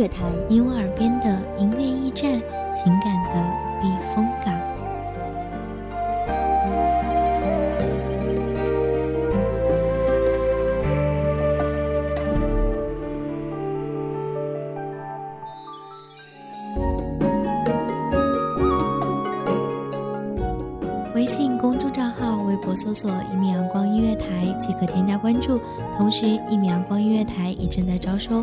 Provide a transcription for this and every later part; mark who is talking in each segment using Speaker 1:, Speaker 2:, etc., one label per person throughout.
Speaker 1: 乐台，你我耳边的音乐驿站，情感的避风港。微信公众账号、微博搜索“一米阳光音乐台”即可添加关注。同时，一米阳光音乐台也正在招收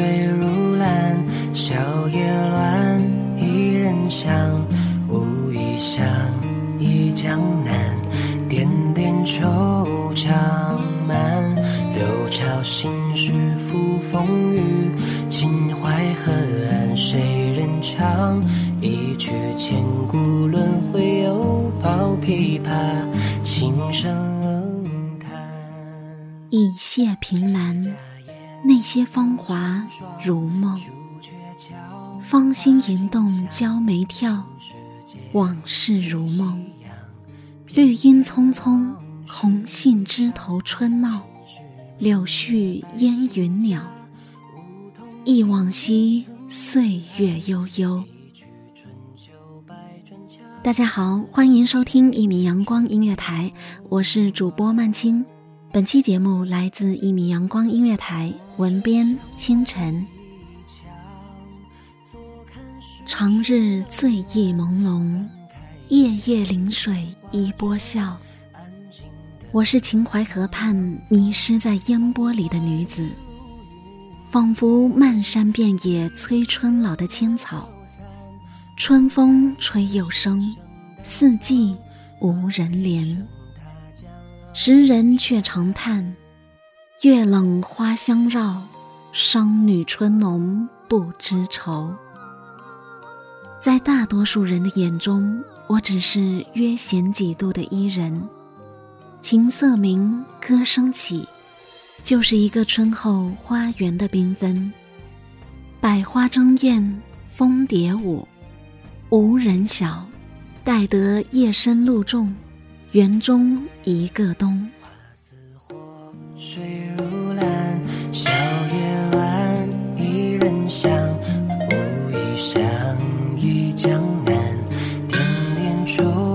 Speaker 2: 水如蓝，笑靥乱，一人香，无意想忆江南，点点惆怅满，六朝心事付风雨，秦淮河岸谁人唱？一曲千古轮回，又抱琵琶，轻声叹。
Speaker 3: 一泻凭栏，那些芳华如梦。芳心吟动，娇眉跳，往事如梦。绿荫葱葱，红杏枝头春闹，柳絮烟云袅。忆往昔，岁月悠悠。大家好，欢迎收听一米阳光音乐台，我是主播曼青。本期节目来自一米阳光音乐台，文编清晨。长日醉意朦胧，夜夜临水一波笑。我是秦淮河畔迷失在烟波里的女子，仿佛漫山遍野催春老的千草。春风吹又生，四季无人怜。时人却长叹：月冷花香绕，商女春浓不知愁。在大多数人的眼中，我只是约闲几度的伊人。琴瑟鸣，歌声起，就是一个春后花园的缤纷。百花争艳，蜂蝶舞，无人晓，待得夜深露重，园中一个冬。
Speaker 2: 花似火水如蓝，笑靥乱，一人香，无意相忆江南，点点惆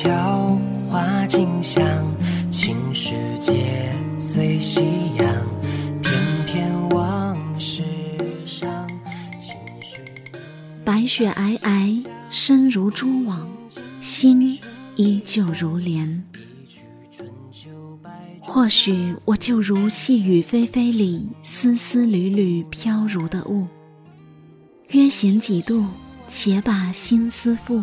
Speaker 2: 桥，花径香，青石街随夕阳，翩翩往事上。
Speaker 3: 白雪皑皑，身如蛛网，心依旧如莲。或许我就如细雨霏霏里丝丝缕缕飘如的雾，约闲几度。且把心思付，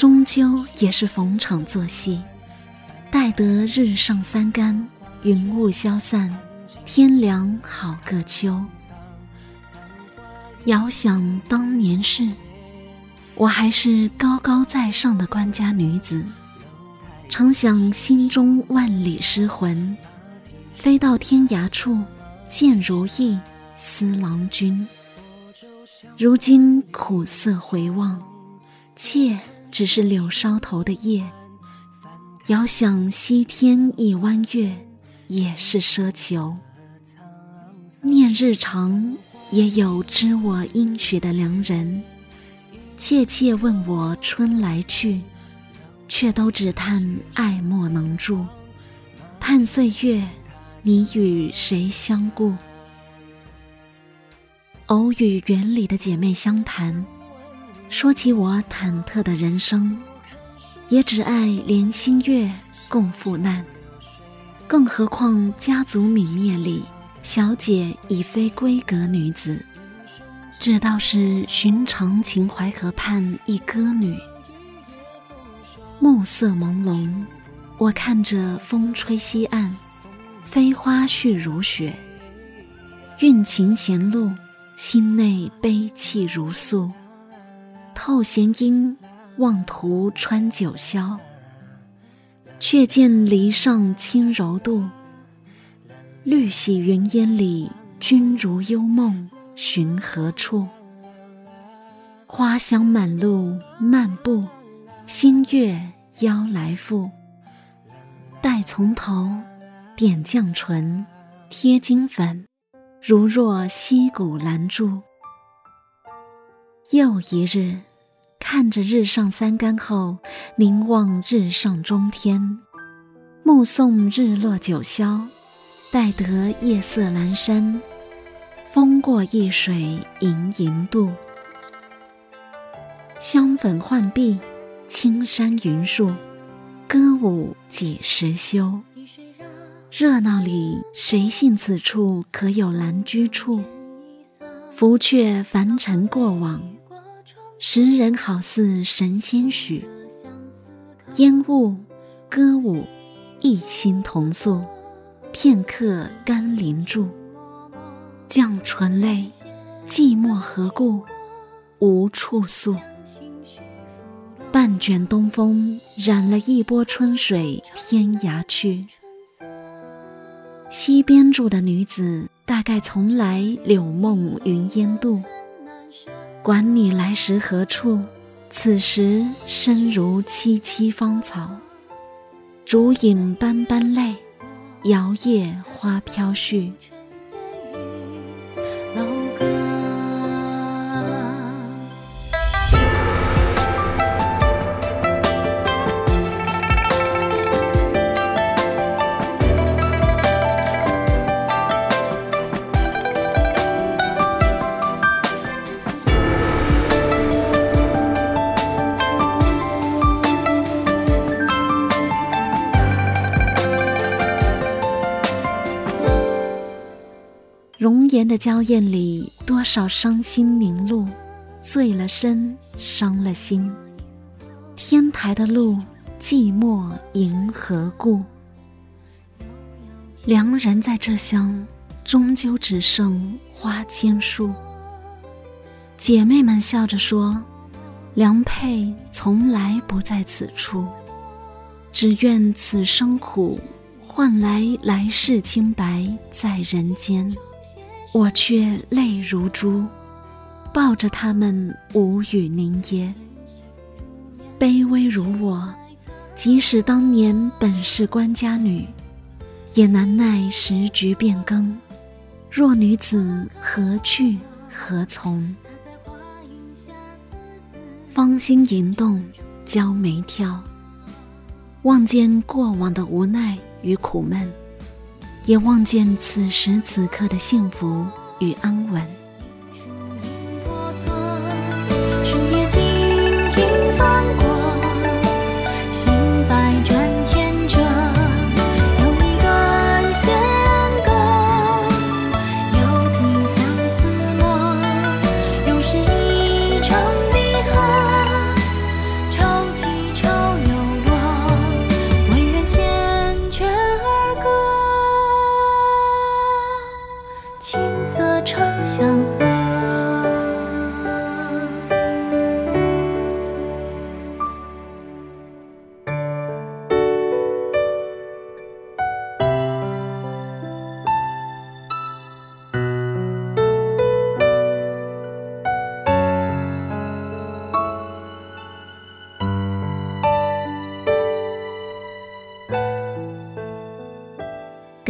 Speaker 3: 终究也是逢场作戏。待得日上三竿，云雾消散，天凉好个秋。遥想当年事，我还是高高在上的官家女子，常想心中万里诗魂，飞到天涯处见如意思郎君。如今苦涩回望，妾只是柳梢头的叶。遥想西天一弯月，也是奢求。念日长，也有知我应许的良人。切切问我春来去，却都只叹爱莫能助。叹岁月，你与谁相顾？偶与园里的姐妹相谈，说起我忐忑的人生，也只爱怜星月共赴难。更何况家族泯灭里，小姐已非闺阁女子，只道是寻常秦淮河畔一歌女。暮色朦胧，我看着风吹西岸，飞花絮如雪，运琴弦路。心内悲泣如诉，透弦音，妄图穿九霄。却见篱上轻柔度，绿洗云烟里，君如幽梦，寻何处？花香满路，漫步，新月邀来赴。待从头，点绛唇，贴金粉。如若溪谷拦住，又一日，看着日上三竿后，凝望日上中天，目送日落九霄，待得夜色阑珊，风过一水盈盈渡。香粉浣碧，青山云树，歌舞几时休？热闹里，谁信此处可有兰居处？浮却凡尘过往，时人好似神仙许。烟雾歌舞，一心同宿，片刻甘霖住。降唇泪，寂寞何故？无处诉。半卷东风，染了一波春水，天涯去。西边住的女子，大概从来柳梦云烟渡。管你来时何处，此时身如萋萋芳草。烛影斑斑泪，摇曳花飘絮。容颜的娇艳里，多少伤心凝露，醉了身，伤了心。天台的路，寂寞迎何故？良人在这乡，终究只剩花千树。姐妹们笑着说：“良配从来不在此处，只愿此生苦，换来来世清白在人间。”我却泪如珠，抱着他们无语凝噎。卑微如我，即使当年本是官家女，也难耐时局变更。若女子何去何从？芳心吟动，娇眉跳，望见过往的无奈与苦闷。也望见此时此刻的幸福与安稳。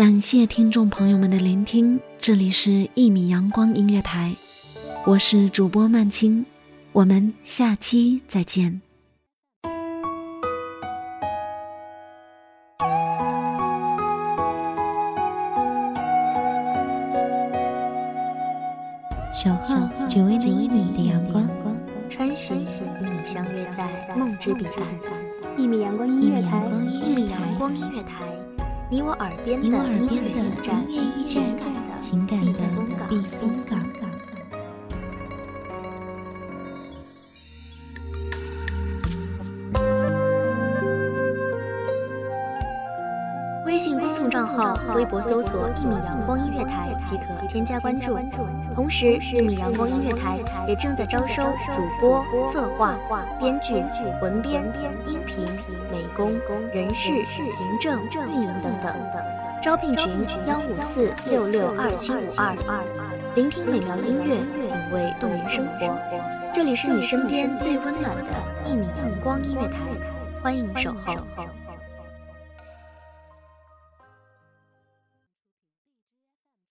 Speaker 3: 感谢听众朋友们的聆听，这里是一米阳光音乐台，我是主播曼青，我们下期再见。
Speaker 1: 守候只为那一米的阳光，
Speaker 4: 穿行与你相约在梦之彼岸。
Speaker 5: 一米阳光音乐台，
Speaker 4: 一米阳光音乐台，你我耳边的音乐驿站，情感的
Speaker 1: 情感的避风港。
Speaker 4: 微信公众账号、微博搜索“一米阳光音乐台”即可添加关注。同时，一米阳光音乐台也正在招收主播、策划、编剧、文编、工、人事、行政、运营等等。招聘群：幺五四六六二七五二。聆听美妙音乐，品味动人生活。这里是你身边最温暖的一米阳光音乐台，欢迎守候。